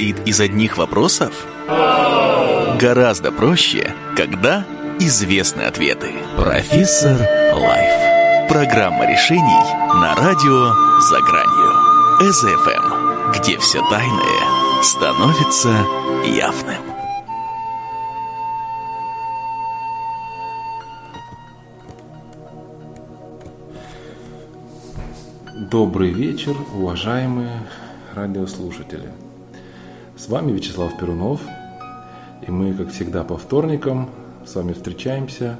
состоит из одних вопросов? Гораздо проще, когда известны ответы. Профессор Life. Программа решений на радио «За гранью». FM, где все тайное становится явным. Добрый вечер, уважаемые радиослушатели. С вами Вячеслав Перунов, и мы, как всегда, по вторникам с вами встречаемся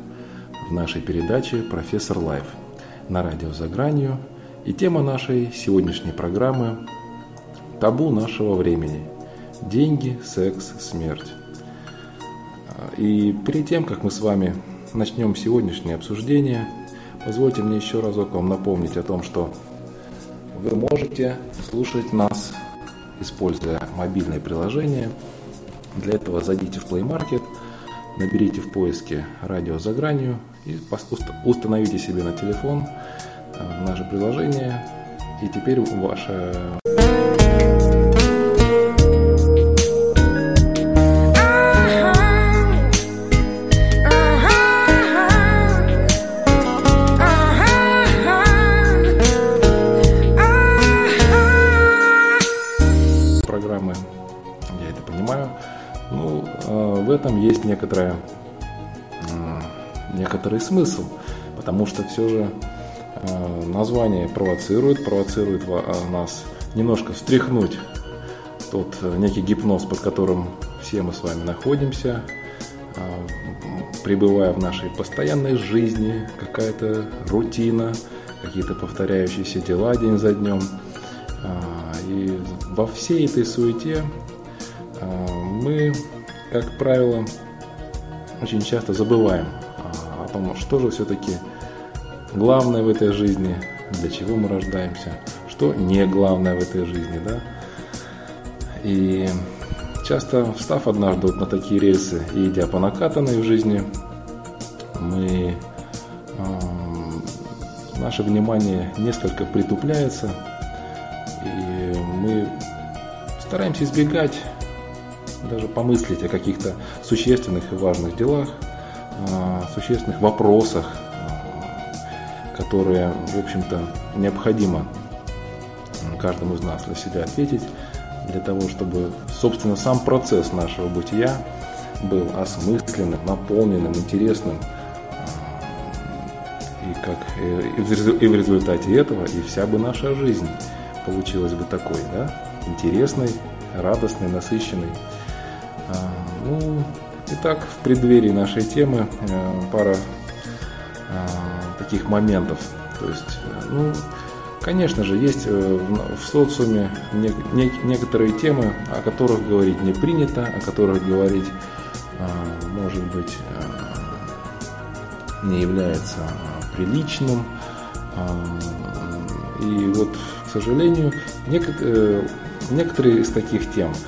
в нашей передаче «Профессор Life» на радио «За гранью». И тема нашей сегодняшней программы – табу нашего времени – деньги, секс, смерть. И перед тем, как мы с вами начнем сегодняшнее обсуждение, позвольте мне еще разок вам напомнить о том, что вы можете слушать нас, используя мобильное приложение. Для этого зайдите в Play Market, наберите в поиске «Радио за гранью» и установите себе на телефон э, наше приложение. И теперь ваша этом есть некоторая, некоторый смысл, потому что все же э, название провоцирует, провоцирует э, нас немножко встряхнуть тот э, некий гипноз, под которым все мы с вами находимся, пребывая в нашей постоянной жизни, какая-то рутина, какие-то повторяющиеся дела день за днем. И во всей этой суете мы как правило, очень часто забываем а, о том, что же все-таки главное в этой жизни, для чего мы рождаемся, что не главное в этой жизни, да. И часто, встав однажды вот на такие рельсы и идя по накатанной в жизни, мы э, наше внимание несколько притупляется, и мы стараемся избегать даже помыслить о каких-то существенных и важных делах, существенных вопросах, которые, в общем-то, необходимо каждому из нас для себя ответить, для того, чтобы, собственно, сам процесс нашего бытия был осмысленным, наполненным, интересным. И, как, и в результате этого и вся бы наша жизнь получилась бы такой, да, интересной, радостной, насыщенной. А, ну, итак, в преддверии нашей темы э, пара а, таких моментов. То есть, э, ну, конечно же, есть э, в социуме некоторые темы, о которых говорить не принято, о которых говорить, а, может быть, не является приличным. И вот, к сожалению, некоторые из таких тем –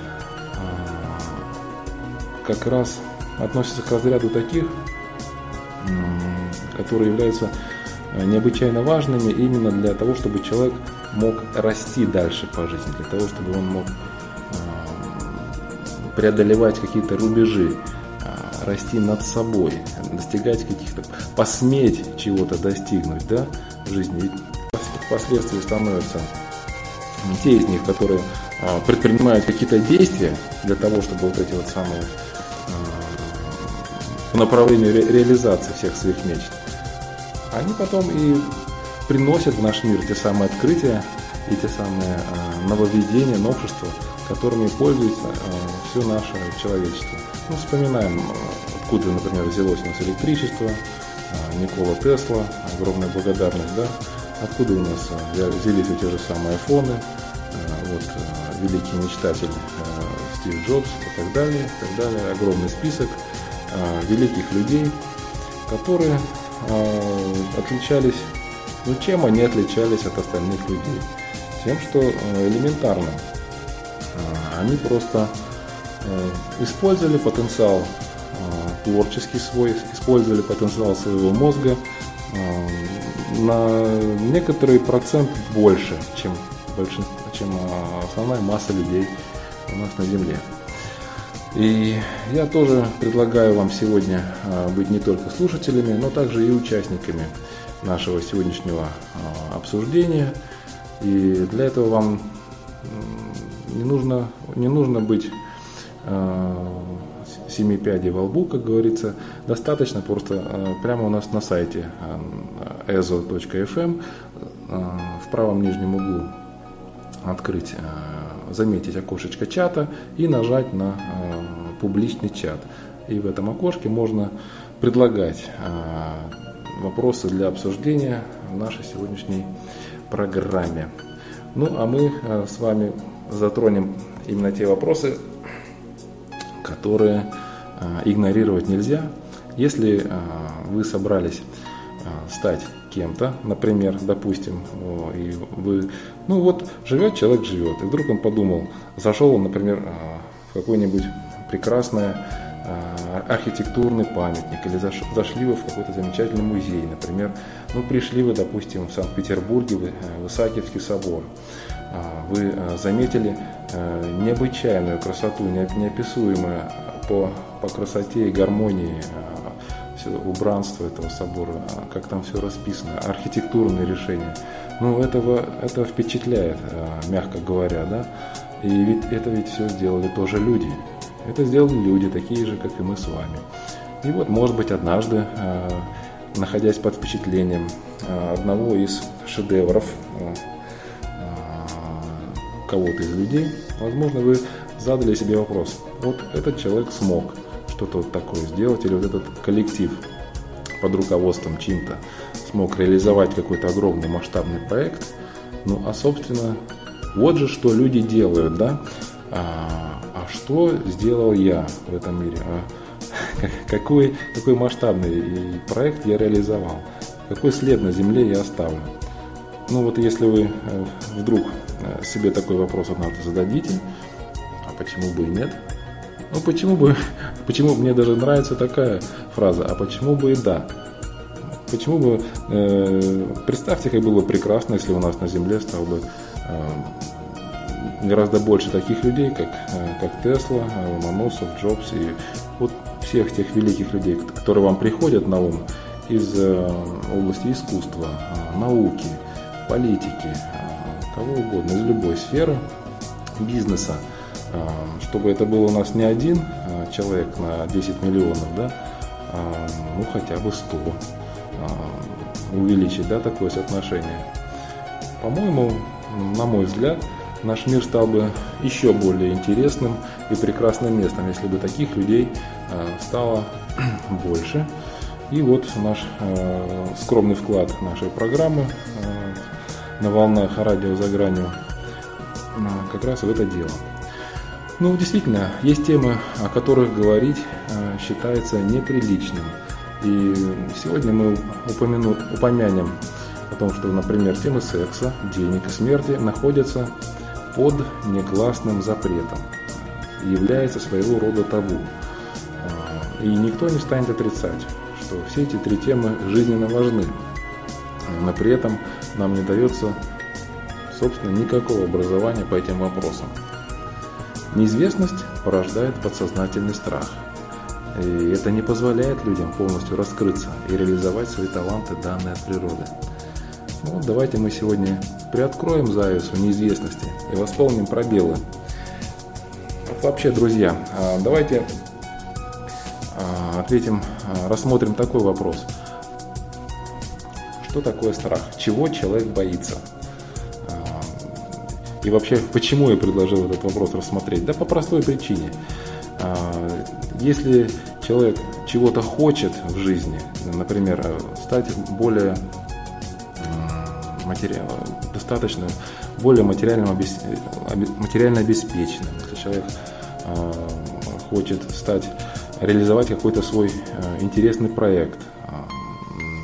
как раз относятся к разряду таких, которые являются э, необычайно важными именно для того, чтобы человек мог расти дальше по жизни, для того, чтобы он мог э, преодолевать какие-то рубежи, э, расти над собой, достигать каких-то, посметь чего-то достигнуть да, в жизни. Ведь впоследствии становятся те из них, которые предпринимают какие-то действия для того, чтобы вот эти вот самые по направлению ре- реализации всех своих мечт, они потом и приносят в наш мир те самые открытия и те самые э, нововведения, новшества, которыми пользуется э, все наше человечество. Ну, вспоминаем, откуда, например, взялось у нас электричество, э, Никола Тесла, огромная благодарность, да, откуда у нас взялись те же самые айфоны, вот великий мечтатель Стив Джобс и так далее, и так далее, огромный список – великих людей, которые э, отличались, ну чем они отличались от остальных людей? Тем, что э, элементарно они просто использовали потенциал творческий свой, использовали потенциал своего мозга на некоторый процент больше, чем большинство, чем основная масса людей у нас на Земле. И я тоже предлагаю вам сегодня а, быть не только слушателями, но также и участниками нашего сегодняшнего а, обсуждения. И для этого вам не нужно, не нужно быть а, семи пядей во лбу, как говорится. Достаточно просто прямо у нас на сайте ezo.fm в правом нижнем углу открыть заметить окошечко чата и нажать на публичный чат. И в этом окошке можно предлагать э, вопросы для обсуждения в нашей сегодняшней программе. Ну а мы э, с вами затронем именно те вопросы, которые игнорировать нельзя. Если вы собрались стать кем-то, например, допустим, и вы, ну вот, живет человек, живет, и вдруг он подумал, зашел он, например, а, в какой-нибудь прекрасный а, архитектурный памятник, или зашли вы в какой-то замечательный музей, например, ну, пришли вы, допустим, в Санкт-Петербурге, в э, Исаакиевский собор, а, вы заметили э, необычайную красоту, неописуемую по, по красоте и гармонии все убранство этого собора, а как там все расписано, архитектурные решения. Ну, этого, это впечатляет, а, мягко говоря, да. И ведь это ведь все сделали тоже люди. Это сделали люди, такие же, как и мы с вами. И вот, может быть, однажды, а, находясь под впечатлением одного из шедевров кого-то из людей, возможно, вы задали себе вопрос, вот этот человек смог – что-то вот такое сделать, или вот этот коллектив под руководством чьим-то смог реализовать какой-то огромный масштабный проект. Ну, а, собственно, вот же что люди делают, да? Что сделал я в этом мире? А, какой, какой масштабный проект я реализовал? Какой след на Земле я оставлю? Ну вот если вы э, вдруг э, себе такой вопрос однажды зададите, а почему бы и нет, ну почему бы, почему мне даже нравится такая фраза, а почему бы и да? Почему бы, э, представьте, как было бы прекрасно, если у нас на Земле стало бы э, гораздо больше таких людей, как, э, как Тесла, Ломоносов, Джобс и вот всех тех великих людей, которые вам приходят на ум из э, области искусства, э, науки, политики, кого угодно, из любой сферы бизнеса – чтобы это было у нас не один человек на 10 миллионов, да, а, ну хотя бы 100 увеличить, да, такое соотношение. По-моему, на мой взгляд, наш мир стал бы еще более интересным и прекрасным местом, если бы таких людей стало больше. И вот наш скромный вклад нашей программы на волнах радио за гранью как раз в это дело. Ну, действительно, есть темы, о которых говорить э, считается неприличным. И сегодня мы упомяну, упомянем о том, что, например, темы секса, денег и смерти находятся под негласным запретом, является своего рода табу. Э, и никто не станет отрицать, что все эти три темы жизненно важны, но при этом нам не дается, собственно, никакого образования по этим вопросам. Неизвестность порождает подсознательный страх. И это не позволяет людям полностью раскрыться и реализовать свои таланты, данные от природы. Ну, вот давайте мы сегодня приоткроем завесу неизвестности и восполним пробелы. Вообще, друзья, а, давайте а, ответим, а, рассмотрим такой вопрос. Что такое страх? Чего человек боится? И вообще, почему я предложил этот вопрос рассмотреть? Да по простой причине. Если человек чего-то хочет в жизни, например, стать более материал, достаточно более материально, материально обеспеченным, если человек а, хочет стать, реализовать какой-то свой а, интересный проект,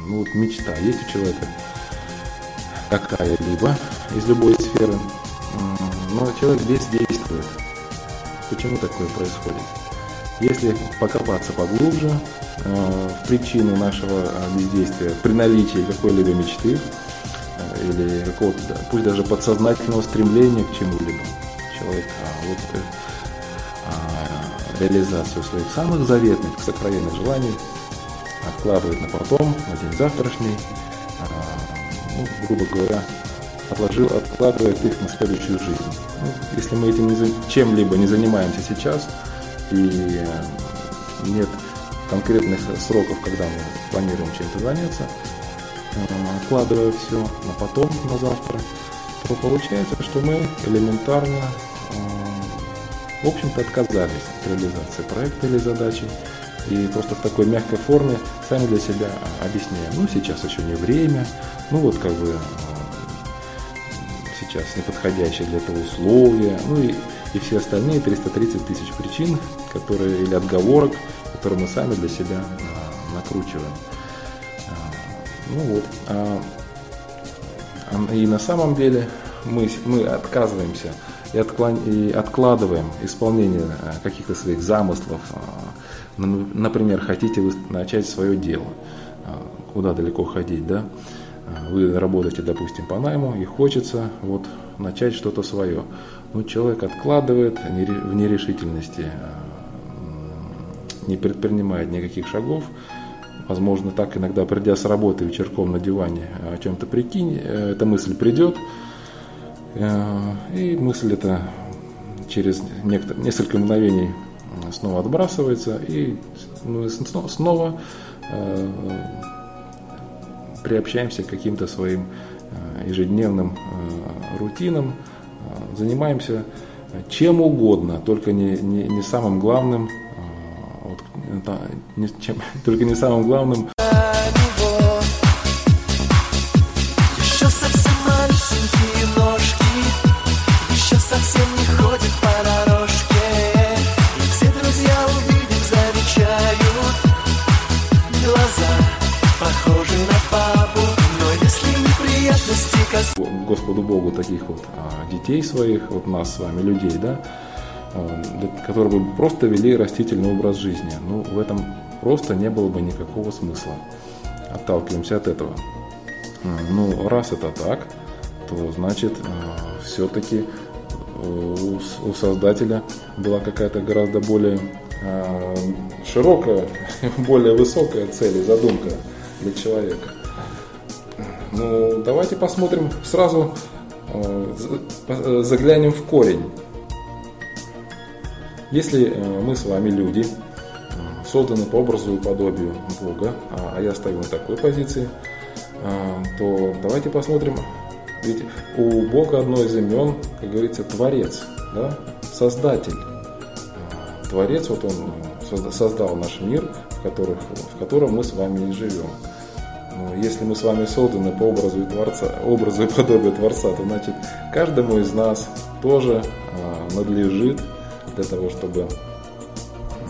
ну вот мечта есть у человека какая-либо из любой сферы, но человек бездействует. Почему такое происходит? Если покопаться поглубже э, в причину нашего э, бездействия при наличии какой-либо мечты э, или какого-то, пусть даже подсознательного стремления к чему-либо, человек а, вот, реализацию своих самых заветных, сокровенных желаний откладывает на потом, на день завтрашний, а, ну, грубо говоря, отложил, откладывает их на следующую жизнь. Ну, если мы этим чем-либо не занимаемся сейчас и э, нет конкретных сроков, когда мы планируем чем-то заняться, э, откладывая все на потом, на завтра, то получается, что мы элементарно, в общем-то, отказались от реализации проекта или задачи и просто в такой мягкой форме сами для себя объясняем. Ну, сейчас еще не время, ну вот как бы сейчас неподходящие для этого условия, ну и, и все остальные 330 тысяч причин, которые или отговорок, которые мы сами для себя а, накручиваем. Ну вот. А, а, и на самом деле мы, мы отказываемся и, отклон, и откладываем исполнение а, каких-то своих замыслов. Например, хотите вы начать свое дело, куда далеко ходить, да? Вы работаете, допустим, по найму, и хочется вот начать что-то свое. Но человек откладывает в нерешительности, не предпринимает никаких шагов, возможно, так иногда придя с работы вечерком на диване о чем-то прикинь, э, эта мысль придет, э, и мысль эта через несколько мгновений снова отбрасывается, и мы снова э, приобщаемся к каким-то своим ежедневным рутинам, занимаемся чем угодно, только не, не, не самым главным да, чем, только не самым главным. Господу Богу таких вот а, детей своих, вот нас с вами, людей, да, которые бы просто вели растительный образ жизни. Ну, в этом просто не было бы никакого смысла. Отталкиваемся от этого. Э, ну, раз это так, то значит э, все-таки у создателя была какая-то гораздо более широкая, более высокая цель и задумка для человека. Ну, давайте посмотрим сразу, заглянем в корень если э, мы с вами люди, э, созданы по образу и подобию Бога, а, а я стою на такой позиции, э, то давайте посмотрим, ведь у Бога одно из имен, как говорится, Творец, да? Создатель. Творец, вот он создал наш мир, в, которых, в котором мы с вами и живем. Если мы с вами созданы по образу и, творца, образу и подобию Творца, то значит каждому из нас тоже надлежит для того, чтобы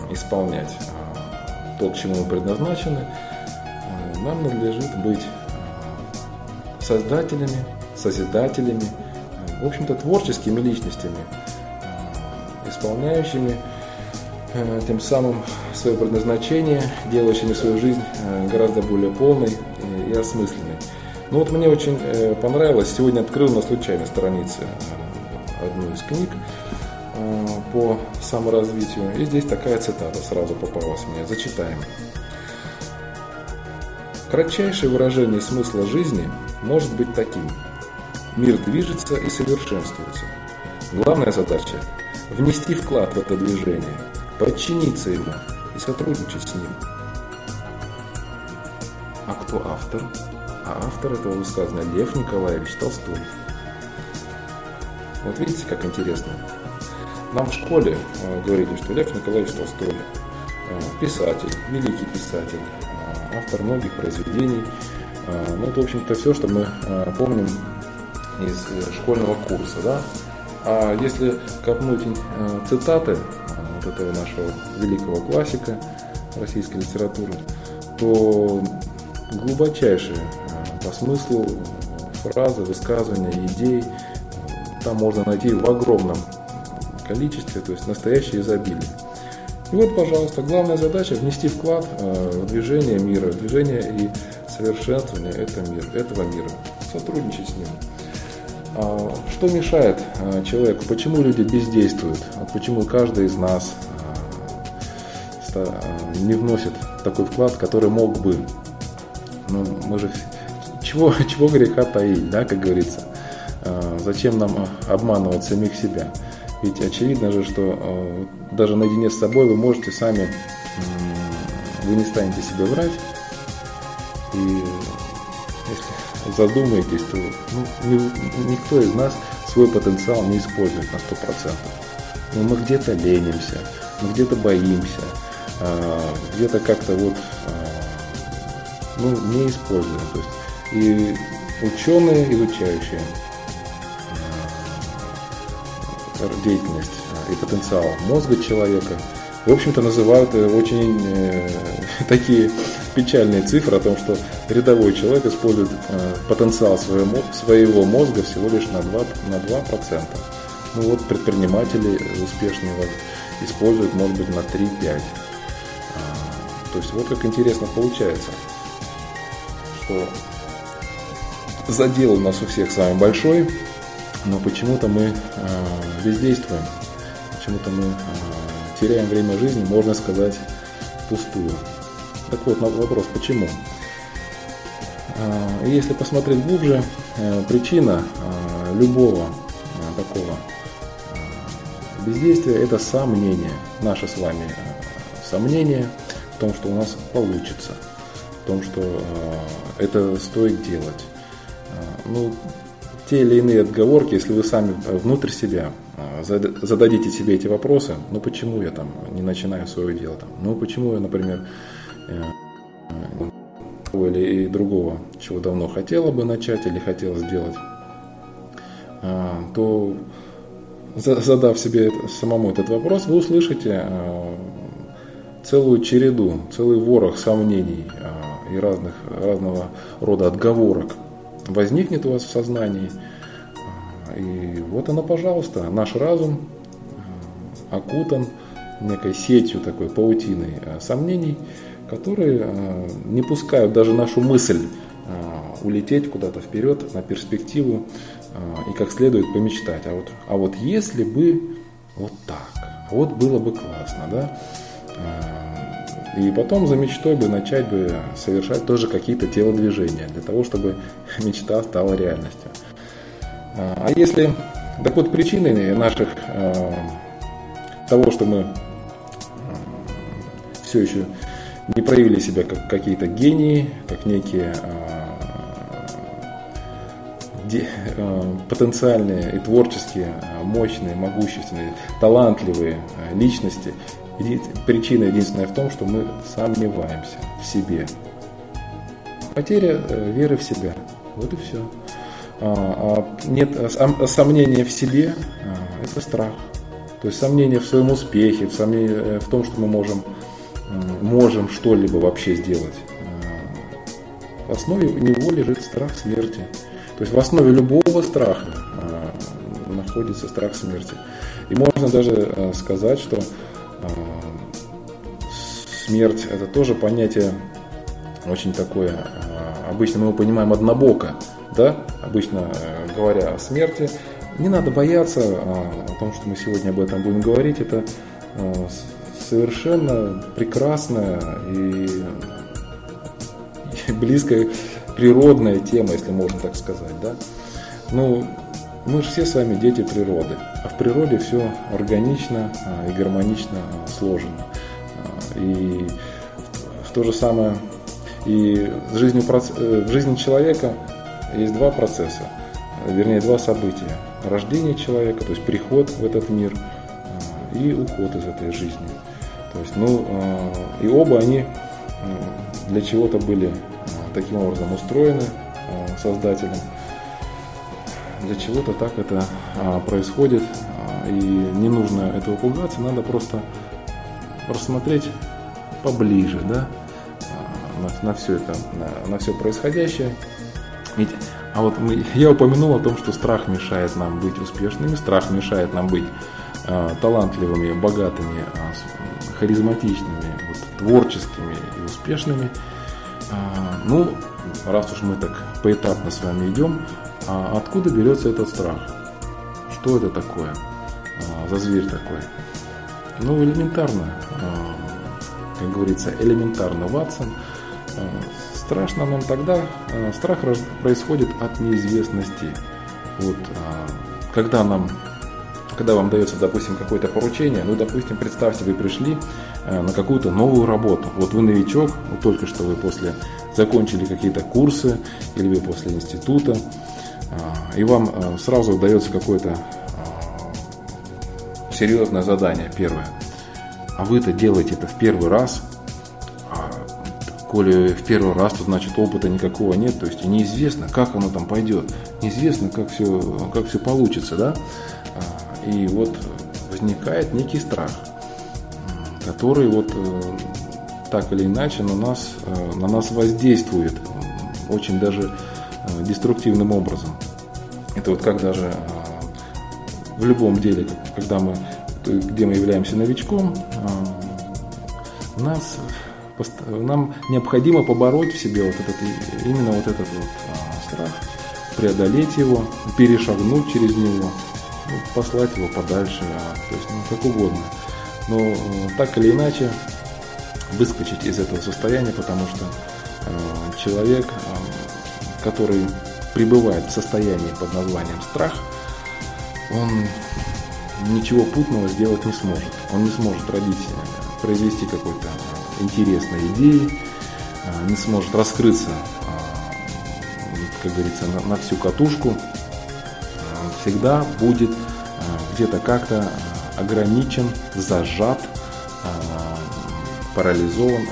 исполнять а, то, к чему мы предназначены, а, нам надлежит быть а, создателями, созидателями, в общем-то творческими личностями, исполняющими тем самым свое предназначение, делающими свою жизнь гораздо более полной и осмысленной. Ну вот мне очень э, понравилось, сегодня открыл на случайной странице одну из книг, по саморазвитию. И здесь такая цитата сразу попалась мне. Зачитаем. Кратчайшее выражение смысла жизни может быть таким. Мир движется и совершенствуется. Главная задача – внести вклад в это движение, подчиниться ему и сотрудничать с ним. А кто автор? А автор этого высказывания Лев Николаевич Толстой. Вот видите, как интересно. Нам в школе э, говорили, что Лев Николаевич Толстой э, писатель, великий писатель, э, автор многих произведений. Ну, это, в общем-то, все, что мы помним из школьного курса. Да? А если копнуть цитаты вот этого нашего великого классика российской литературы, то глубочайшие по смыслу фразы, высказывания, идей там можно найти в огромном количестве, то есть настоящее изобилие. И вот, пожалуйста, главная задача внести вклад э, в движение мира, в движение и совершенствование этого мира, этого мира, сотрудничать с ним. А, что мешает э, человеку? Почему люди бездействуют? Почему каждый из нас не вносит такой вклад, который мог бы. Ну, мы же чего, чего греха таить, да, как говорится. Зачем нам обманывать самих себя? Ведь очевидно же, что даже наедине с собой вы можете сами, вы не станете себе врать. И если задумаетесь, то ну, никто из нас свой потенциал не использует на 100%. Но мы где-то ленимся, мы где-то боимся, а, где-то как-то вот а, ну, не используем. То есть, и ученые, изучающие а, деятельность и потенциал мозга человека, в общем-то, называют э, очень э, такие печальные цифры о том, что рядовой человек использует э, потенциал своего, своего мозга всего лишь на 2%. На 2%. Ну вот предприниматели успешные используют, может быть, на 3-5%. А, то есть вот как интересно получается, что задел у нас у всех самый большой, но почему-то мы а, бездействуем, почему-то мы а, теряем время жизни, можно сказать, пустую. Так вот, вопрос, почему? Если посмотреть глубже, э, причина любого такого бездействия – это сомнение, наше с вами сомнение в том, что у нас получится, в том, что это стоит делать. Ну, те или иные отговорки, если вы сами внутрь себя зададите себе эти вопросы, ну почему я там не начинаю свое дело, там, ну почему я, например, э, или и другого, чего давно хотела бы начать или хотела сделать, а, то задав себе самому этот вопрос, вы услышите целую череду, целый ворох сомнений и разных, разного рода отговорок возникнет у вас в сознании. И вот оно, пожалуйста, наш разум окутан некой сетью такой паутиной сомнений, которые не пускают даже нашу мысль улететь куда-то вперед на перспективу и как следует помечтать. А вот, а вот если бы вот так, вот было бы классно, да? И потом за мечтой бы начать бы совершать тоже какие-то телодвижения для того, чтобы мечта стала реальностью. А если так вот причиной наших того, что мы все еще не проявили себя как какие-то гении, как некие потенциальные и творческие, мощные, могущественные, талантливые э, Причина единственная в том, что мы сомневаемся в себе. Потеря веры в себя. Вот и все. А, а нет а сомнения в себе – это страх. То есть сомнение в своем успехе, в, сомнение, в том, что мы можем, можем что-либо вообще сделать. В основе него лежит страх смерти. То есть в основе любого страха а, находится страх смерти. И можно даже а, сказать, что а, смерть это тоже понятие очень такое, обычно мы его понимаем однобоко, да, обычно говоря о смерти, не надо бояться о том, что мы сегодня об этом будем говорить, это совершенно прекрасная и близкая природная тема, если можно так сказать, да. Ну, мы же все с вами дети природы, а в природе все органично а, и гармонично а, сложено. А, и в то же самое и в жизни, э, в жизни человека есть два процесса, вернее два события. Рождение человека, то есть приход в этот мир и уход из этой жизни. То есть, ну, и оба они для чего-то были таким образом устроены создателем. Для чего-то так это а, происходит, а, и не нужно этого пугаться, надо просто рассмотреть поближе, да, а, на, на все это, на, на все происходящее. Ведь, а вот мы, я упомянул о том, что страх мешает нам быть успешными, страх мешает нам быть э, талантливыми, богатыми, э, харизматичными, вот, творческими и успешными. А, ну, раз уж мы так поэтапно с вами идем, а откуда берется этот страх? Что это такое? А, за зверь такой? Ну, элементарно. как говорится, элементарно, Ватсон. Страшно нам тогда, страх происходит от неизвестности. Вот, когда нам когда вам дается, допустим, какое-то поручение, ну, допустим, представьте, вы пришли на какую-то новую работу. Вот вы новичок, вот только что вы после закончили какие-то курсы или вы после института, и вам э, сразу дается какое-то серьезное задание первое. А вы-то делаете это в первый раз, а коли в первый раз, то значит опыта никакого нет, то есть неизвестно, как оно там пойдет, неизвестно, как все, как все получится, да? И вот возникает некий страх, который вот э, так или иначе на нас, э, на нас воздействует очень даже деструктивным образом. Это вот как даже в любом деле, когда мы, где мы являемся новичком, нас, нам необходимо побороть в себе вот этот, именно вот этот вот страх, преодолеть его, перешагнуть через него – ну, послать его подальше, а, то есть ну, как угодно. Но э, так или иначе выскочить из этого состояния, потому что э, человек, э, который пребывает в состоянии под названием страх, он ничего путного сделать не сможет. Он не сможет родить, э, произвести какой-то интересной идеи, э, не сможет раскрыться, как говорится, на, на всю катушку, всегда будет э, где-то как-то э, ограничен, зажат, э, парализован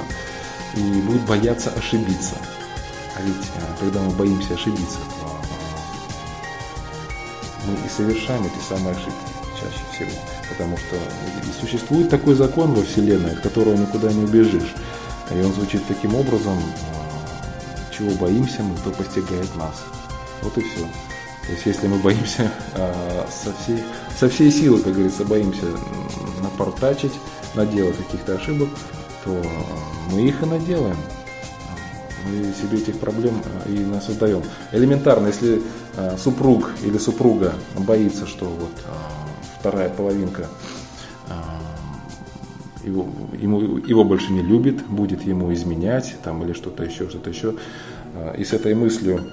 и будет бояться ошибиться. А ведь когда мы боимся ошибиться, мы и совершаем эти самые ошибки чаще всего. Потому что и существует такой закон во Вселенной, от которого никуда не убежишь. И он звучит таким образом, чего боимся мы, то постигает нас. Вот и все. То есть если мы боимся со, всей, со всей силы, как говорится, боимся напортачить, наделать каких-то ошибок, то мы их и наделаем. Мы себе этих проблем а, и насоздаем. Элементарно, если а, супруг или супруга боится, что вот вторая половинка его, ему, его больше не любит, будет ему изменять там, или что-то еще, что-то еще. И с этой мыслью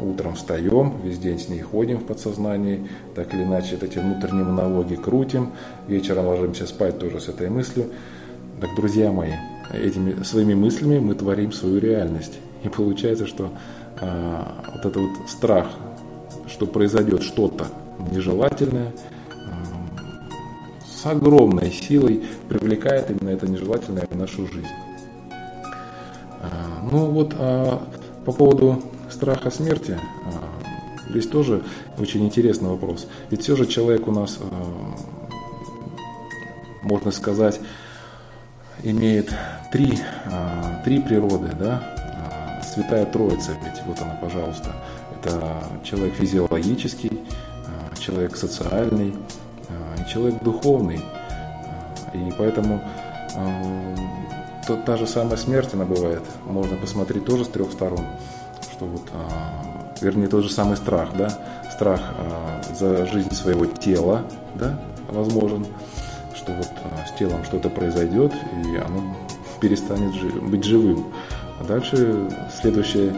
утром встаем, весь день с ней ходим в подсознании, так или иначе эти внутренние монологи крутим, вечером ложимся спать тоже с этой мыслью. Так, друзья мои, этими своими мыслями мы творим свою реальность. И получается, что а, вот этот вот страх, что произойдет что-то нежелательное, а, с огромной силой привлекает именно это нежелательное в нашу жизнь. А, ну вот а, по поводу страха смерти, а, здесь тоже очень интересный вопрос. Ведь все же человек у нас, а, можно сказать, имеет три, а, три природы, да? Святая Троица, ведь вот она, пожалуйста. Это человек физиологический, человек социальный человек духовный. И поэтому то, та же самая смерть, она бывает, можно посмотреть тоже с трех сторон что вот, а, вернее, тот же самый страх, да, страх а, за жизнь своего тела, да, возможен, что вот а, с телом что-то произойдет, и оно перестанет жи- быть живым. А дальше следующее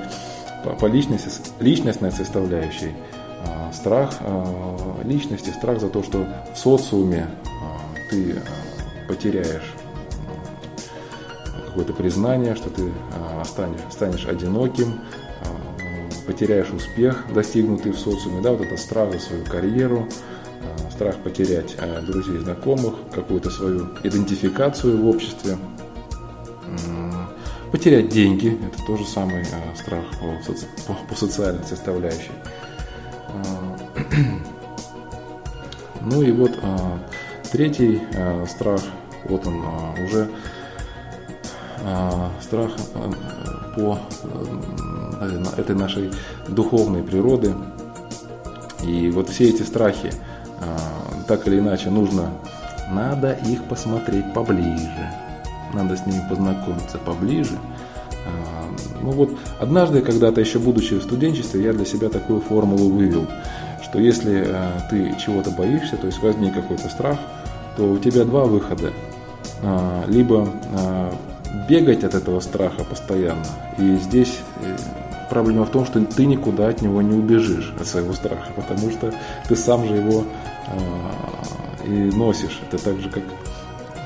по, по личности, личностной составляющей, а, страх а, личности, страх за то, что в социуме ты потеряешь какое-то признание, что ты а, станешь, одиноким, потеряешь успех, достигнутый в социуме, да, вот это страх за свою карьеру, страх потерять э, друзей, знакомых, какую-то свою идентификацию в обществе, потерять деньги, это тоже самый э, страх по, по, по социальной составляющей. Ну и вот третий страх, вот он уже страх по этой нашей духовной природы. И вот все эти страхи, а, так или иначе, нужно, надо их посмотреть поближе, надо с ними познакомиться поближе. А, ну вот, однажды, когда-то еще будучи в студенчестве, я для себя такую формулу вывел, что если а, ты чего-то боишься, то есть возник какой-то страх, то у тебя два выхода. либо бегать от этого страха постоянно. И здесь э, проблема в том, что ты никуда от него не убежишь, от своего страха, потому что ты сам же его и носишь. Это так же, как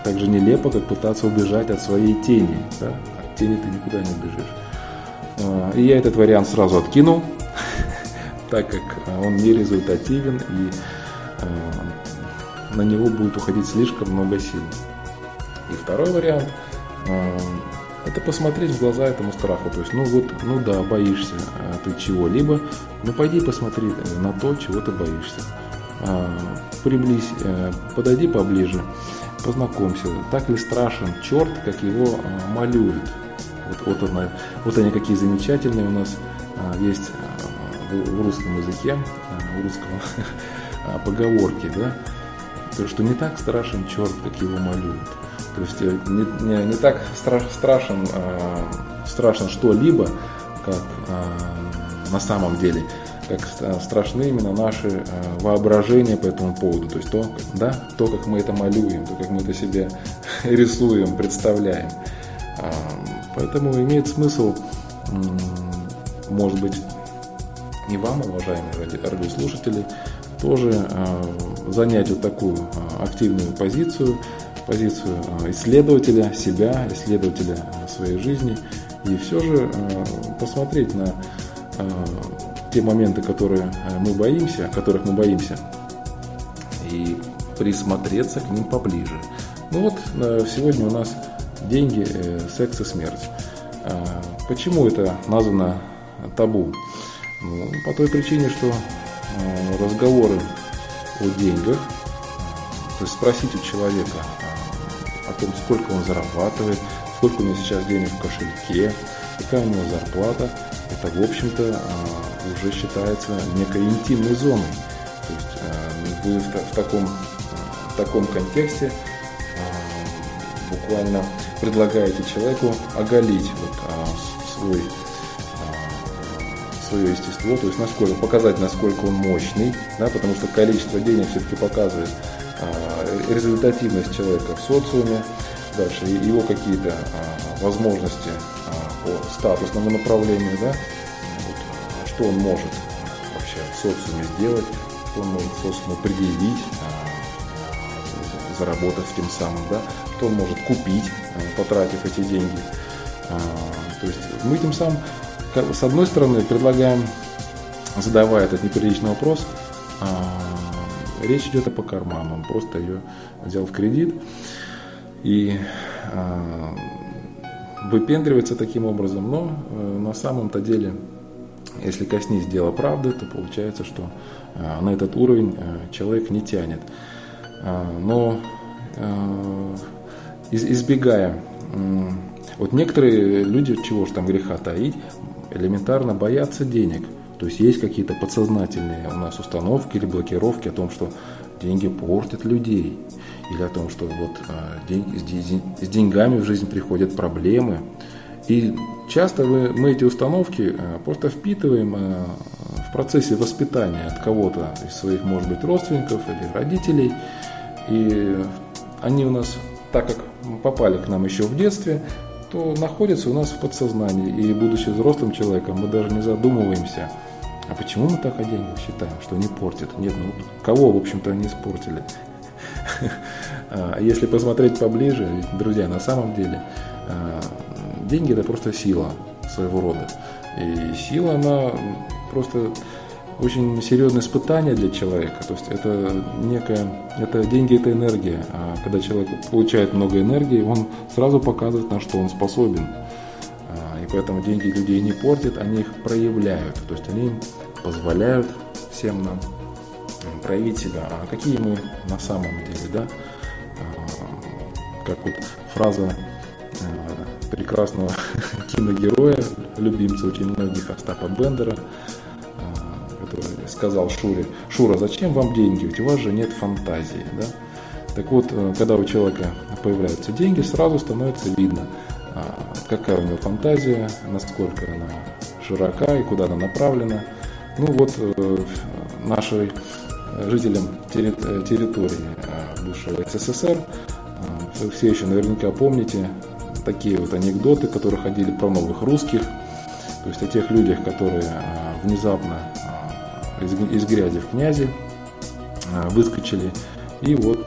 так же нелепо, как пытаться убежать от своей тени. Да? От тени ты никуда не убежишь. И я этот вариант сразу откинул, так как он не результативен и на него будет уходить слишком много сил. И второй вариант – это посмотреть в глаза этому страху. То есть, ну вот, ну да, боишься а ты чего-либо, ну пойди посмотри на то, чего ты боишься. А, приблизь, э, подойди поближе, познакомься. Так ли страшен черт, как его а, малюют? Вот, вот, она, вот они какие замечательные у нас есть в русском языке, в русском поговорке, да, то, что не так страшен черт, как его малюют. То есть э, не, не, не так страш, страшен, страшен что-либо, как на самом деле, как страшны именно наши э, воображения по этому поводу. То есть то, да, то, как мы это малюем, то, как мы это себе рисуем, представляем. Э, поэтому имеет смысл, э, может быть, и вам, уважаемые радиослушатели, тоже э, занять вот такую э, активную позицию, позицию э, исследователя себя, исследователя своей жизни, и все же посмотреть на те моменты, которые мы боимся, которых мы боимся, и присмотреться к ним поближе. Ну вот сегодня у нас деньги, секс и смерть. Почему это названо табу? Ну, по той причине, что Э, разговоры о деньгах, то есть спросить у человека э, о том, сколько он зарабатывает, сколько у него сейчас денег в кошельке, какая у него зарплата, это, в общем-то, э, уже считается некой интимной зоной. То есть вы в таком, в таком контексте буквально предлагаете человеку оголить вот свой свое естество, то есть насколько, показать, насколько он мощный, да, потому что количество денег все-таки показывает а, результативность человека в социуме, дальше его какие-то а, возможности а, по статусному направлению, да, вот, что он может вообще в социуме сделать, что он может социуму предъявить, а, заработав тем самым, да, что он может купить, а, потратив эти деньги. А, то есть мы тем самым с одной стороны, предлагаем, задавая этот неприличный вопрос, а, речь идет о по карману. Он просто ее взял в кредит и а, выпендривается таким образом. Но э, на самом-то деле, если коснись дела правды, то получается, что а, на этот уровень э, человек не тянет. Но э, избегая вот некоторые люди, чего ж там греха таить, элементарно боятся денег. То есть есть какие-то подсознательные у нас установки или блокировки о том, что деньги портят людей. Или о том, что вот а, с деньгами в жизнь приходят проблемы. И часто мы, мы эти установки а, просто впитываем а, в процессе воспитания от кого-то из своих, может быть, родственников или родителей. И они у нас, так как попали к нам еще в детстве, то находится у нас в подсознании. И будучи взрослым человеком, мы даже не задумываемся, а почему мы так о деньгах считаем, что они портят? Нет, ну кого, в общем-то, они испортили? А если посмотреть поближе, друзья, на самом деле а, деньги это просто сила своего рода. И сила, она просто очень серьезное испытание для человека. То есть это некая, это деньги, это энергия. А когда человек получает много энергии, он сразу показывает, на что он способен. А, поэтому деньги людей не портят, они их проявляют. То есть они позволяют всем нам проявить себя. А какие мы на самом деле, да? А, как вот фраза а, прекрасного киногероя, любимца очень многих Остапа Бендера – сказал Шуре, Шура, зачем вам деньги, ведь у вас же нет фантазии, да? Так вот, э, когда у человека появляются деньги, сразу становится видно, а, какая у него фантазия, насколько она широка и куда она направлена. Ну вот э, нашим жителям территории бывшего СССР вы все еще наверняка помните такие вот анекдоты, которые ходили про новых русских, то есть о тех людях, которые внезапно из грязи в князи выскочили, и вот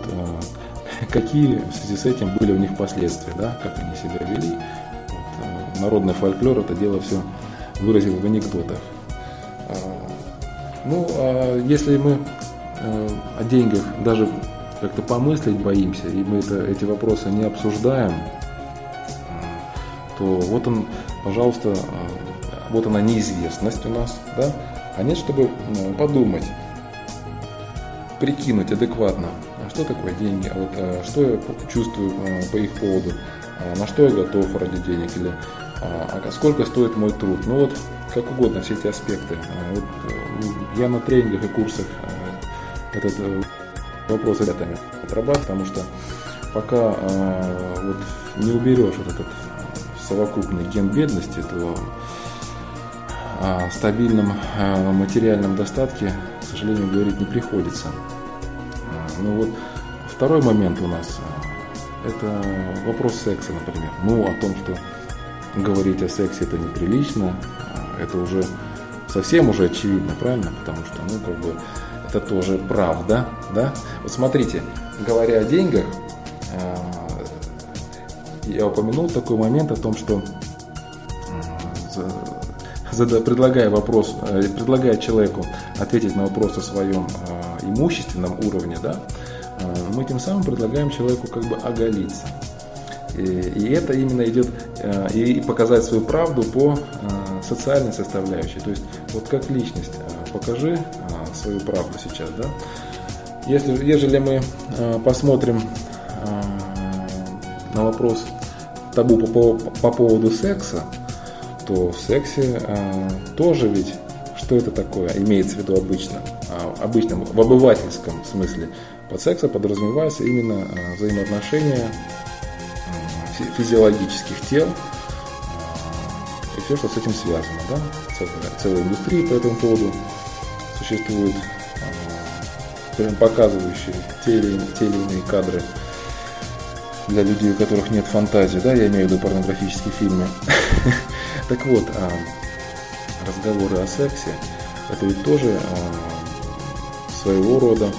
какие в связи с этим были у них последствия, да, как они себя вели. Вот, народный фольклор это дело все выразил в анекдотах. Ну, а если мы о деньгах даже как-то помыслить боимся, и мы это, эти вопросы не обсуждаем, то вот он, пожалуйста, вот она неизвестность у нас, да, а нет, чтобы подумать, прикинуть адекватно, а что такое деньги, а вот а, что я чувствую а, по их поводу, а, на что я готов ради денег, или а, а сколько стоит мой труд. Ну вот, как угодно все эти аспекты. А, вот, э, я на тренингах и курсах а, этот э, вопрос ребятами отрабатываю, потому что пока а, вот не уберешь вот этот совокупный ген бедности, то стабильном материальном достатке, к сожалению, говорить не приходится. Ну вот второй момент у нас – это вопрос секса, например. Ну, о том, что говорить о сексе это неприлично, это уже совсем уже очевидно, правильно? Потому что, ну, как бы, это тоже правда, да? Вот смотрите, говоря о деньгах, я упомянул такой момент о том, что предлагая вопрос, э, предлагая человеку ответить на вопрос о своем э, имущественном уровне, да, э, мы тем самым предлагаем человеку как бы оголиться. И, и это именно идет и показать свою правду по социальной составляющей. То есть вот как личность покажи свою правду сейчас, да. Если, ежели мы посмотрим на вопрос табу по, по поводу секса, то в сексе э, тоже ведь что это такое имеется в виду обычно, обычном, в обывательском смысле. Под сексом подразумевается именно э, взаимоотношения э, физиологических тел и все, что с этим связано. Да? Целая, целая индустрия по этому поводу существует, э, показывающие те или, те или иные кадры для людей, у которых нет фантазии, да, я имею в виду порнографические фильмы. Так вот, а, разговоры о сексе, это ведь тоже а, своего рода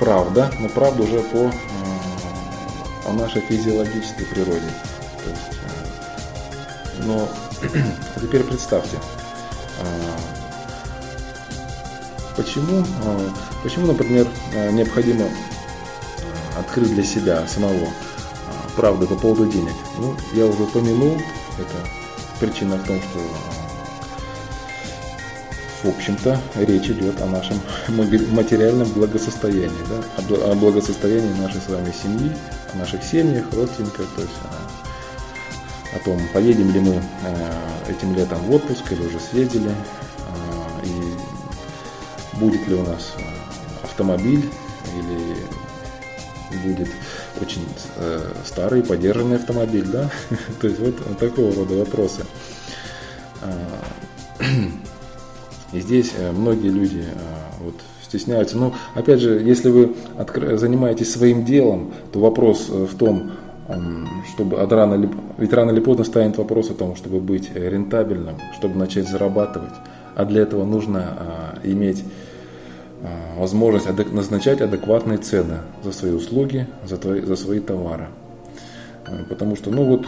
правда, но правда уже по а, о нашей физиологической природе. То есть, но теперь представьте, почему, почему, например, необходимо открыть для себя самого правду по поводу денег. Ну, я уже упомянул, это причина в том, что в общем-то, речь идет о нашем материальном благосостоянии, да? о благосостоянии нашей с вами семьи, о наших семьях, родственниках, то есть о, о том, поедем ли мы э, этим летом в отпуск или уже съездили, э, и будет ли у нас автомобиль или будет очень э, старый подержанный автомобиль, да? То есть вот такого рода вопросы. И здесь э, многие люди э, вот, стесняются. Но опять же, если вы занимаетесь своим делом, то вопрос э, в том, чтобы от рано или, ведь рано или поздно станет вопрос о том, чтобы быть рентабельным, чтобы начать зарабатывать. А для этого нужно а, иметь а, возможность назначать адекватные цены за свои услуги, за, твои, за свои товары. Потому что, ну вот,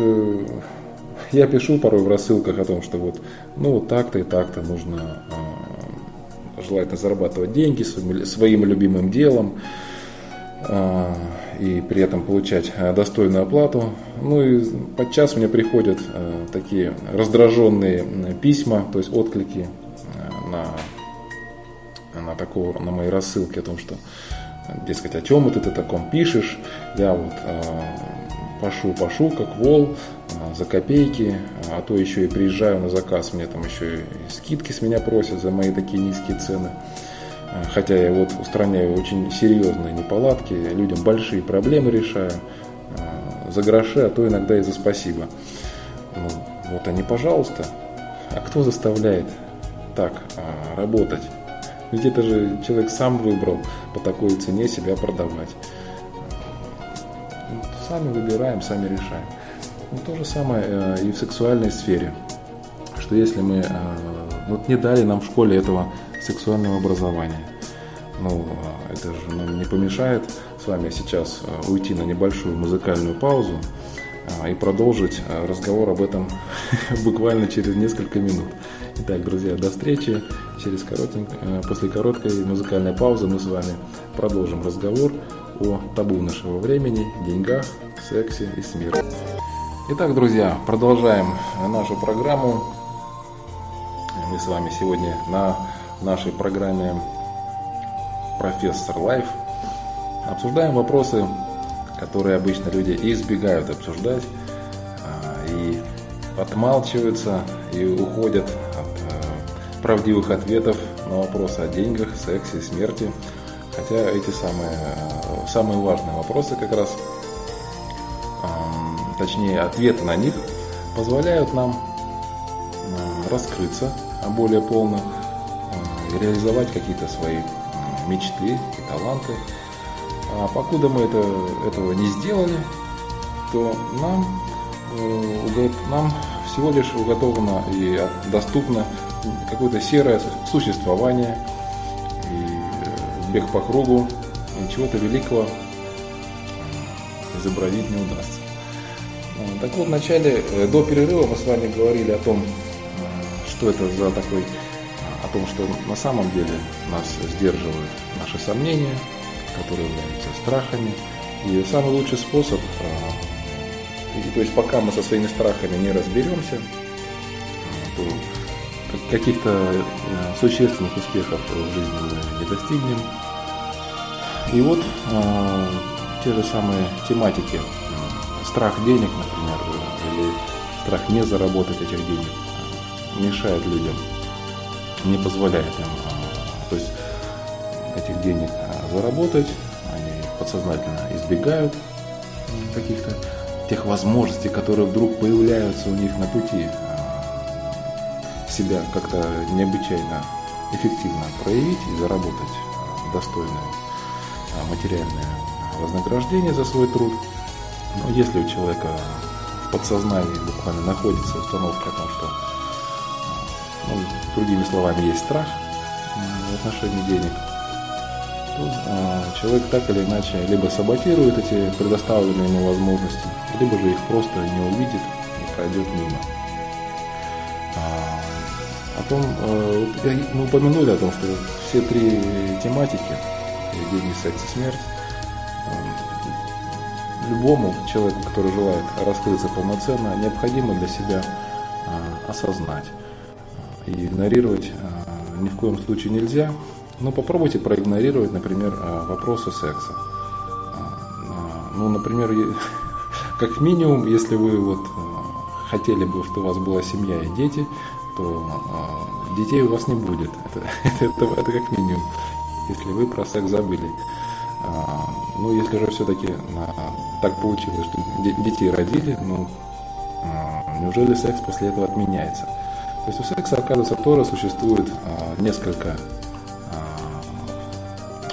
я пишу порой в рассылках о том, что вот, ну вот так-то и так-то нужно а, желательно зарабатывать деньги своим, своим любимым делом и при этом получать достойную оплату. Ну и подчас мне приходят такие раздраженные письма, то есть отклики на на, такого, на моей рассылке о том, что, дескать, о чем это ты таком пишешь, я вот э, пошу, пошу, как вол, за копейки, а то еще и приезжаю на заказ, мне там еще и скидки с меня просят за мои такие низкие цены. Э, хотя я вот устраняю очень серьезные неполадки, людям большие проблемы решаю, э, за гроши, а то иногда и за спасибо. Ну, вот они, пожалуйста. А кто заставляет так работать? Ведь это же человек сам выбрал по такой цене себя продавать. сами выбираем, сами решаем. Ну, то же самое э, и в сексуальной сфере. Что если мы э, вот не дали нам в школе этого сексуального образования, ну, это же нам не помешает с вами сейчас уйти на небольшую музыкальную паузу и продолжить разговор об этом буквально через несколько минут. Итак, друзья, до встречи. Через коротенько, после короткой музыкальной паузы мы с вами продолжим разговор о табу нашего времени, деньгах, сексе и смерти. Итак, друзья, продолжаем нашу программу. Мы с вами сегодня на нашей программе «Профессор Life» обсуждаем вопросы, которые обычно люди избегают обсуждать а, и отмалчиваются и уходят от э, правдивых ответов на вопросы о деньгах, сексе, смерти – Хотя эти самые, э, самые важные вопросы как раз, точнее ответы на них, позволяют нам э, раскрыться более полно э, и реализовать какие-то свои мечты и таланты. А покуда мы это, этого не сделали, то нам, нам всего лишь уготовано и доступно какое-то серое существование – бег по кругу, ничего-то великого изобразить не удастся. А, так вот, в начале, э, до перерыва мы с вами говорили о том, а, что это за такой, а, о том, что на самом деле нас сдерживают наши сомнения, которые являются страхами. И самый лучший способ, то есть пока мы со своими страхами не разберемся, то каких-то э, существенных успехов в жизни мы не достигнем. И вот э, те же самые тематики. Страх денег, например, или страх не заработать этих денег мешает людям, не позволяет им э, то есть этих денег заработать, они подсознательно избегают каких-то тех возможностей, которые вдруг появляются у них на пути себя как-то необычайно эффективно проявить и заработать достойное материальное вознаграждение за свой труд. Но если у человека в подсознании буквально находится установка о том, что, ну, другими словами, есть страх в отношении денег, то человек так или иначе либо саботирует эти предоставленные ему возможности, либо же их просто не увидит и пройдет мимо. О том, э, мы упомянули о том, что все три тематики деньги, секс и смерть. Любому человеку, который желает раскрыться полноценно, необходимо для себя а, осознать. И игнорировать а, ни в коем случае нельзя. Но попробуйте проигнорировать, например, а, вопросы секса. Ну, например, как минимум, если вы вот хотели бы, чтобы у вас была семья и дети, то детей у вас не будет. Это, это, это, это как минимум если вы про секс забыли. А, ну, если же все-таки а, так получилось, что детей родили, ну, а, неужели секс после этого отменяется? То есть у секса, оказывается, тоже существует несколько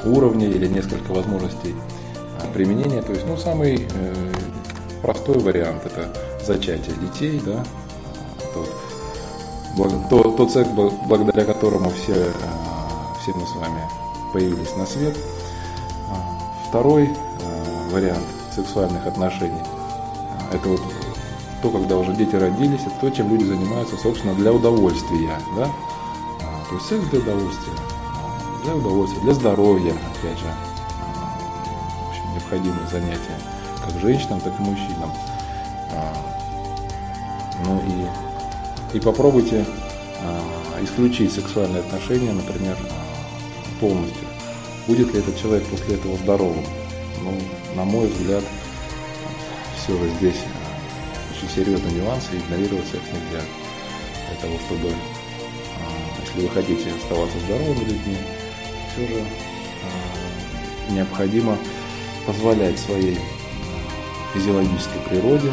уровней или несколько возможностей применения. То есть, ну, самый э, простой вариант – это зачатие детей, да, тот, тот, тот секс, благодаря которому все, все мы с вами появились на свет. Второй а, вариант сексуальных отношений а, – это вот то, когда уже дети родились, это то, чем люди занимаются, собственно, для удовольствия. Да? То есть секс для удовольствия, для удовольствия, для здоровья, опять же, в общем, необходимое занятие как женщинам, так и мужчинам. Ну и, и попробуйте исключить сексуальные отношения, например, полностью. Будет ли этот человек после этого здоровым? Ну, на мой взгляд, все же здесь э, очень серьезные нюансы, игнорировать секс нельзя. Для того, чтобы, э, если вы хотите оставаться здоровыми людьми, все же э, необходимо позволять своей физиологической природе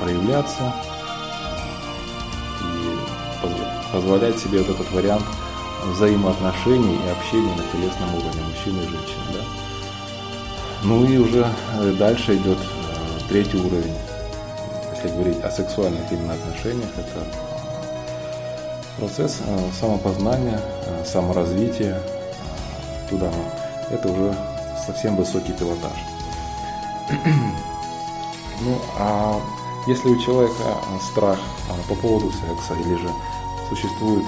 проявляться и позволять себе вот этот вариант – взаимоотношений и общения на телесном уровне мужчины и женщины. Да? Ну и уже дальше идет третий уровень. Если говорить о сексуальных именно отношениях, это процесс самопознания, саморазвития. Туда это уже совсем высокий пилотаж. Ну, а если у человека страх по поводу секса или же существуют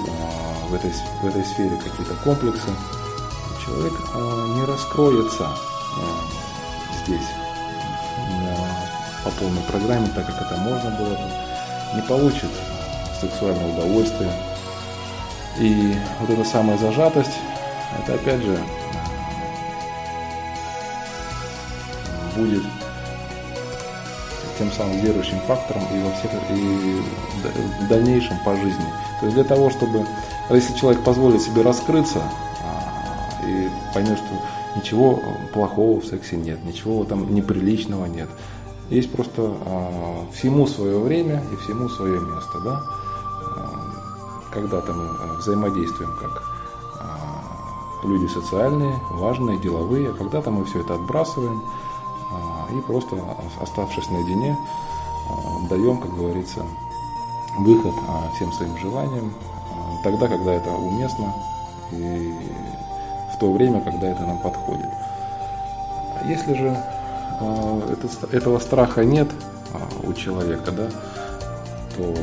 в этой, в этой сфере какие-то комплексы, человек не раскроется здесь по полной программе, так как это можно было бы, не получит сексуальное удовольствие. И вот эта самая зажатость, это опять же будет тем самым верующим фактором и во всех и в дальнейшем по жизни. То есть для того, чтобы, если человек позволит себе раскрыться а, и поймет, что ничего плохого в сексе нет, ничего там неприличного нет, есть просто а, всему свое время и всему свое место, да. А, когда-то мы взаимодействуем как люди социальные, важные, деловые, а когда-то мы все это отбрасываем и просто оставшись наедине, а, даем, как говорится, выход а, всем своим желаниям а, тогда, когда это уместно и в то время, когда это нам подходит. Если же этого страха нет у человека, да, то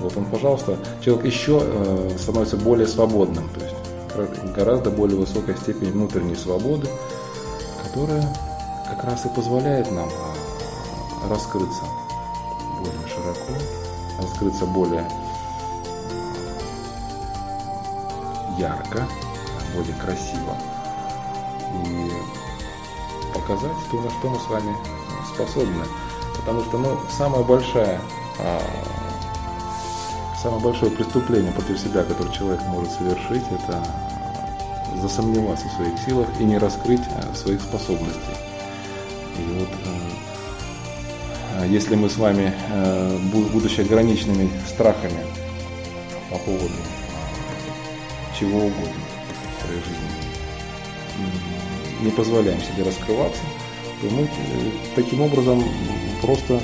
вот он, пожалуйста, человек еще становится более свободным, то есть гораздо более высокая степень внутренней свободы, которая как раз и позволяет нам а, раскрыться более широко, раскрыться более ярко, более красиво и показать то, на что мы с вами способны. Потому что ну, самая большая, а, самое большое преступление против себя, которое человек может совершить, это засомневаться в своих силах и не раскрыть а, своих способностей. Если мы с вами, э, будучи ограниченными страхами по поводу чего угодно в своей жизни, не позволяем себе раскрываться, то мы таким образом просто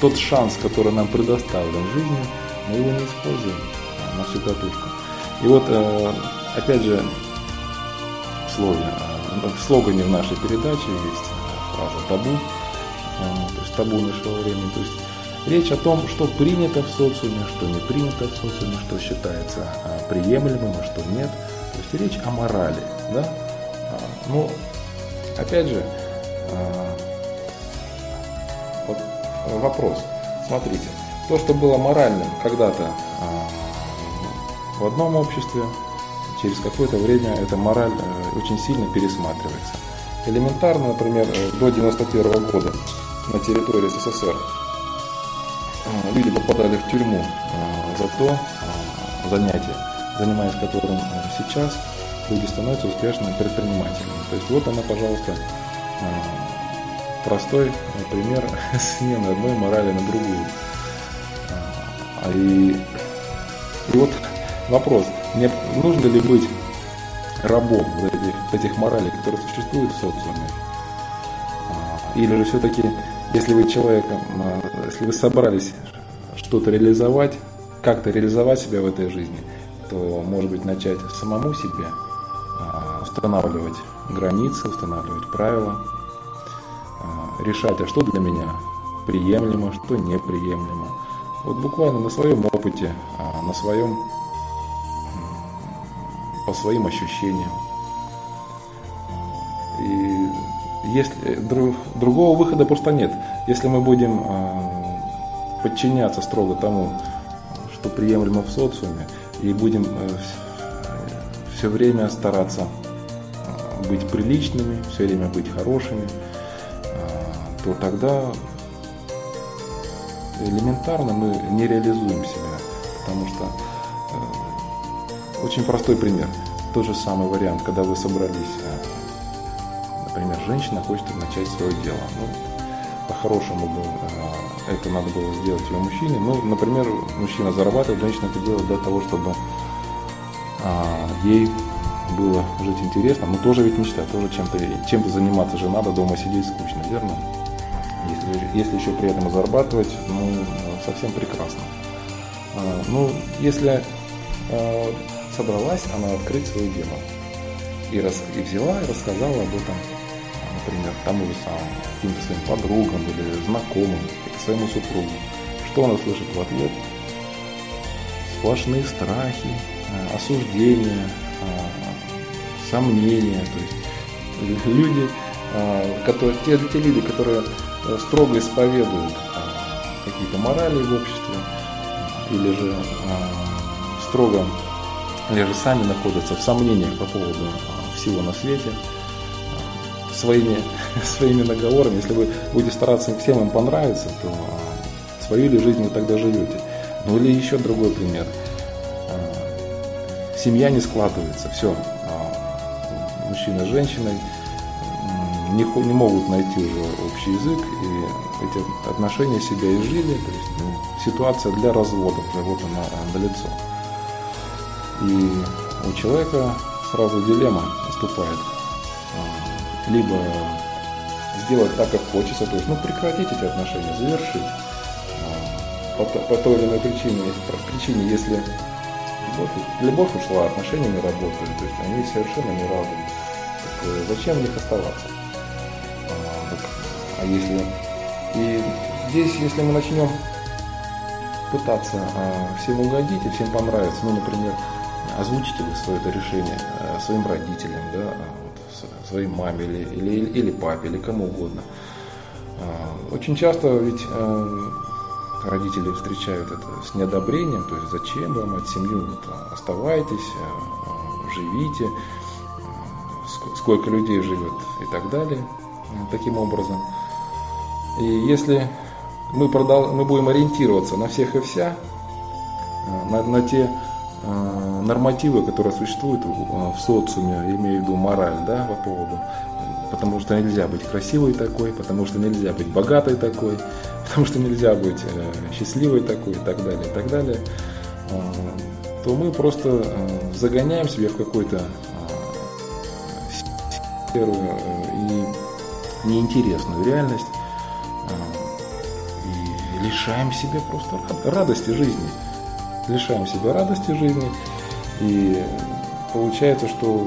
тот шанс, который нам предоставлен в жизни, мы его не используем на всю катушку. И вот, опять же, слове, в слогане в нашей передаче есть фраза табу, э, то есть табу нашего времени. То есть речь о том, что принято в социуме, что не принято в социуме, что считается э, приемлемым, а что нет. То есть речь о морали. Да? А, ну, опять же, вот вопрос. Смотрите, то, что было моральным когда-то в одном обществе, через какое-то время эта мораль э, очень сильно пересматривается. Элементарно, например, э, до 1991 года на территории СССР э, люди попадали в тюрьму за то занятие, занимаясь которым сейчас люди становятся успешными предпринимателями. То есть вот она, пожалуйста, простой пример смены одной морали на другую. И, и вот вопрос, мне нужно ли быть рабом этих, этих моралей, которые существуют в социуме? А, или же все-таки, если вы человеком, а, если вы собрались что-то реализовать, как-то реализовать себя в этой жизни, то, может быть, начать самому себе а, устанавливать границы, устанавливать правила, решать, а что для меня приемлемо, что неприемлемо. Вот буквально на своем опыте, на своем по своим ощущениям. И если друг, другого выхода просто нет. Если мы будем э, подчиняться строго тому, что приемлемо в социуме, и будем э, все время стараться быть приличными, все время быть хорошими, э, то тогда элементарно мы не реализуем себя, потому что очень простой пример. Тот же самый вариант, когда вы собрались, э, например, женщина хочет начать свое дело. Ну, по-хорошему бы э, это надо было сделать ее мужчине. Ну, например, мужчина зарабатывает, женщина это делает для того, чтобы а, ей было жить интересно, но тоже ведь мечта, тоже чем-то чем заниматься же надо, дома сидеть скучно, верно? Если, если еще при этом зарабатывать, ну, совсем прекрасно. А, ну, если а, собралась она открыть свою дело и, рас, и взяла и рассказала об этом, например, тому же самому, каким-то своим подругам или знакомым, или своему супругу, что она слышит в ответ? Сплошные страхи, а, осуждения, сомнения. То есть люди, которые, те, те люди, которые э, строго исповедуют какие-то морали в обществе, или же а, строго, или же сами находятся в сомнениях по поводу а, всего на свете, а, своими, своими наговорами, если вы будете стараться всем им понравиться, то а, свою ли жизнь вы тогда живете. Ну или еще другой пример. Семья не складывается, все. Мужчина с женщиной не, не могут найти уже общий язык, и эти отношения себя изжили, то есть ну, ситуация для развода уже вот она на лицо. И у человека сразу дилемма наступает. А, либо сделать так, как хочется, то есть ну, прекратить эти отношения, завершить. А, по, по той или иной причине, причине если любовь, любовь ушла, отношения не работают, то есть они совершенно не радуют. Так, э, зачем в них оставаться? А если... И здесь, если мы начнем пытаться а, всем угодить и всем понравиться, ну, например, озвучите вы свое это решение а, своим родителям, да, а, вот, своей маме или, или, или папе, или кому угодно. А, очень часто ведь а, родители встречают это с неодобрением, то есть зачем вам от семью, вот, оставайтесь, а, живите, сколько людей живет и так далее, таким образом. И если мы, продал, мы будем ориентироваться на всех и вся, э, на, на те э, нормативы, которые существуют в, в социуме, имею в виду мораль, да, по поводу, потому что нельзя быть красивой такой, потому что нельзя быть богатой такой, потому что нельзя быть э, счастливой такой и так далее, и так далее, э, то мы просто э, загоняем себя в какой-то э, серую э, и неинтересную реальность, лишаем себя просто радости жизни. Лишаем себя радости жизни. И получается, что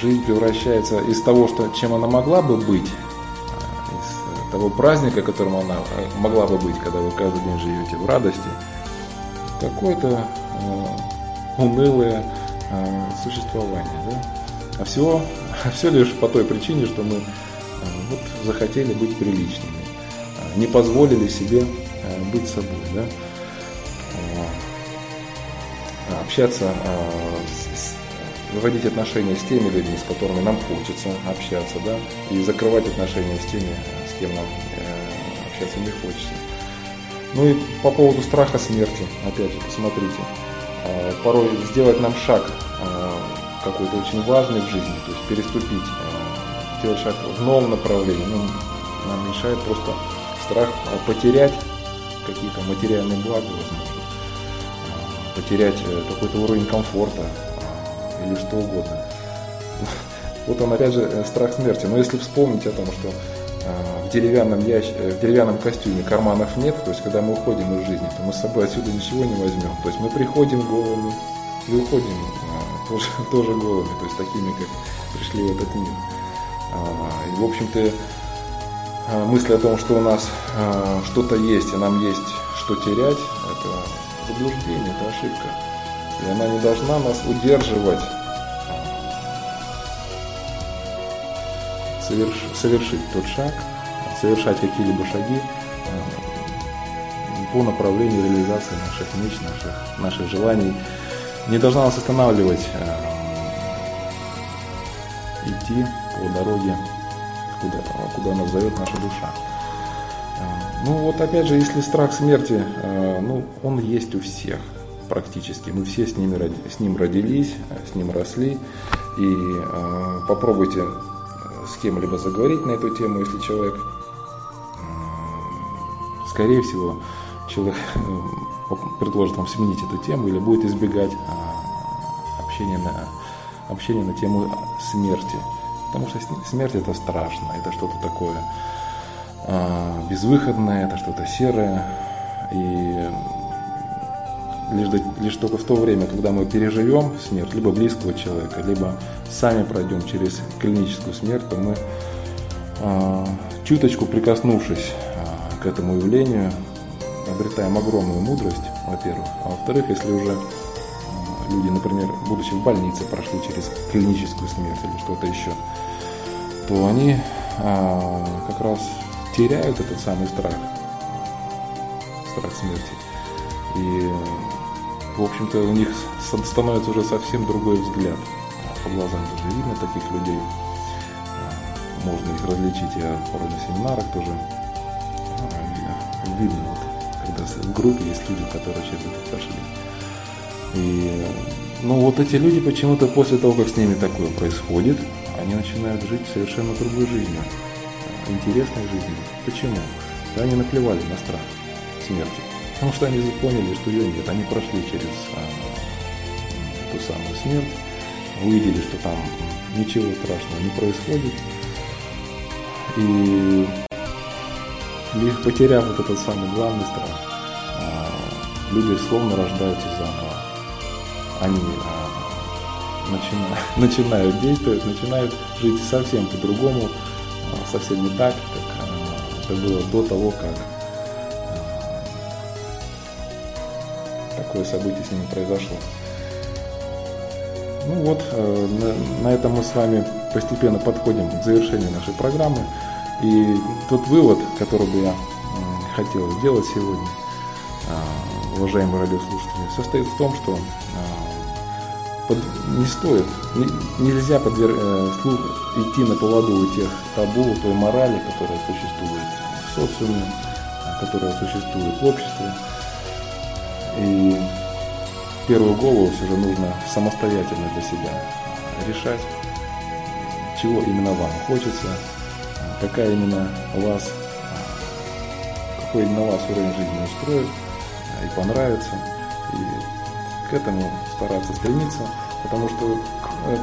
жизнь превращается из того, что, чем она могла бы быть, из того праздника, которым она э, могла бы быть, когда вы каждый день живете в радости, какое-то э, унылое э, существование. Да? А все, все лишь по той причине, что мы э, вот, захотели быть приличными не позволили себе э, быть собой, да? Общаться, а, выводить отношения с теми людьми, с которыми нам хочется общаться, да, и закрывать отношения с теми, с кем нам э, общаться не хочется. Ну и по поводу страха смерти, опять же, посмотрите, а, порой сделать нам шаг какой-то очень важный в жизни, то есть переступить, сделать шаг в новом направлении, ну, нам мешает просто страх потерять какие-то материальные блага, возможно, а, потерять э, какой-то уровень комфорта а, или что угодно. Вот он опять же э, страх смерти. Но если вспомнить о том, что а, в деревянном, ящ... Э, в деревянном костюме карманов нет, то есть когда мы уходим из жизни, то мы с собой отсюда ничего не возьмем. То есть мы приходим голыми и уходим тоже, тоже голыми, то есть такими, как пришли в этот мир. И, в общем-то, а, мысль о том, что у нас а, что-то есть и нам есть что терять, это заблуждение, это ошибка. И она не должна нас удерживать соверш, совершить тот шаг, совершать какие-либо шаги а, по направлению реализации наших мечт, наших, наших желаний. Не должна нас останавливать идти по дороге куда, куда нас зовет наша душа. Ну вот опять же, если страх смерти, а, ну он есть у всех практически. Мы все с, ними, с ним родились, с ним росли. И э, попробуйте с кем-либо заговорить на эту тему, если человек, э, скорее всего, человек предложит вам сменить эту тему или будет избегать э, общения на, общение на тему смерти. Потому что смерть это страшно, это что-то такое безвыходное, это что-то серое. И лишь, лишь только в то время, когда мы переживем смерть либо близкого человека, либо сами пройдем через клиническую смерть, то мы а, чуточку прикоснувшись а, к этому явлению, обретаем огромную мудрость, во-первых. А во-вторых, если уже а, люди, например, будучи в больнице, прошли через клиническую смерть или что-то еще, то они а, как раз теряют этот самый страх, страх смерти. И, в общем-то, у них становится уже совсем другой взгляд. По глазам даже видно таких людей. Можно их различить, я порой на семинарах тоже видно, вот, когда в группе есть люди, которые через это прошли. И ну вот эти люди почему-то после того, как с ними такое происходит, они начинают жить совершенно другой жизнью, интересной жизнью. Почему? Да, они наплевали на страх смерти. Потому что они поняли, что ее нет. Они прошли через а, ту самую смерть, увидели, что там ничего страшного не происходит. И лишь потеряв вот этот самый главный страх, а, люди словно рождаются заново. Они а, начинают, начинают действовать, начинают жить совсем по-другому, совсем не так, как это было до того, как такое событие с ними произошло. Ну вот, э, на, этом мы с вами постепенно подходим к завершению нашей программы. И тот вывод, который бы я хотел сделать сегодня, а, уважаемые радиослушатели, состоит в том, что а, под, не стоит, не, нельзя подвер, э, слух, идти на поводу у тех табу, той морали, которая существует в социуме, которая существует в обществе. И в первую голову все же нужно самостоятельно для себя решать, чего именно вам хочется, какая именно вас, какой именно вас уровень жизни устроит и понравится. И к этому стараться стремиться, потому что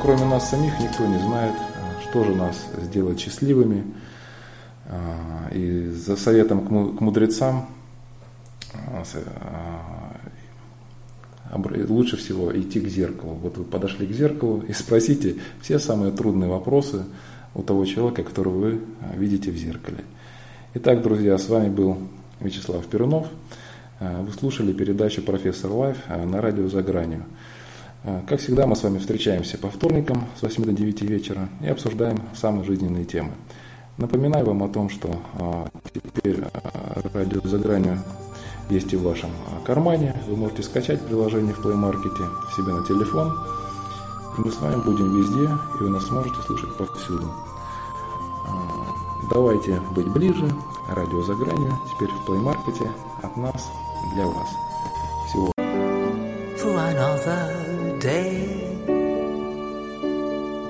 кроме нас самих никто не знает, что же нас сделает счастливыми. И за советом к мудрецам лучше всего идти к зеркалу. Вот вы подошли к зеркалу и спросите все самые трудные вопросы у того человека, которого вы видите в зеркале. Итак, друзья, с вами был Вячеслав Перунов. А, вы слушали передачу «Профессор Лайф» а, на радио «За гранью». Как всегда, мы с вами встречаемся по вторникам с 8 до 9 вечера и обсуждаем самые жизненные темы. Напоминаю вам о том, что теперь радио «За гранью» есть и в вашем кармане. Вы можете скачать приложение в Play Market себе на телефон. И мы с вами будем везде, и вы нас сможете слушать повсюду. Давайте быть ближе. Радио за гранью. Теперь в Play Market от нас для вас. Всего. For another day.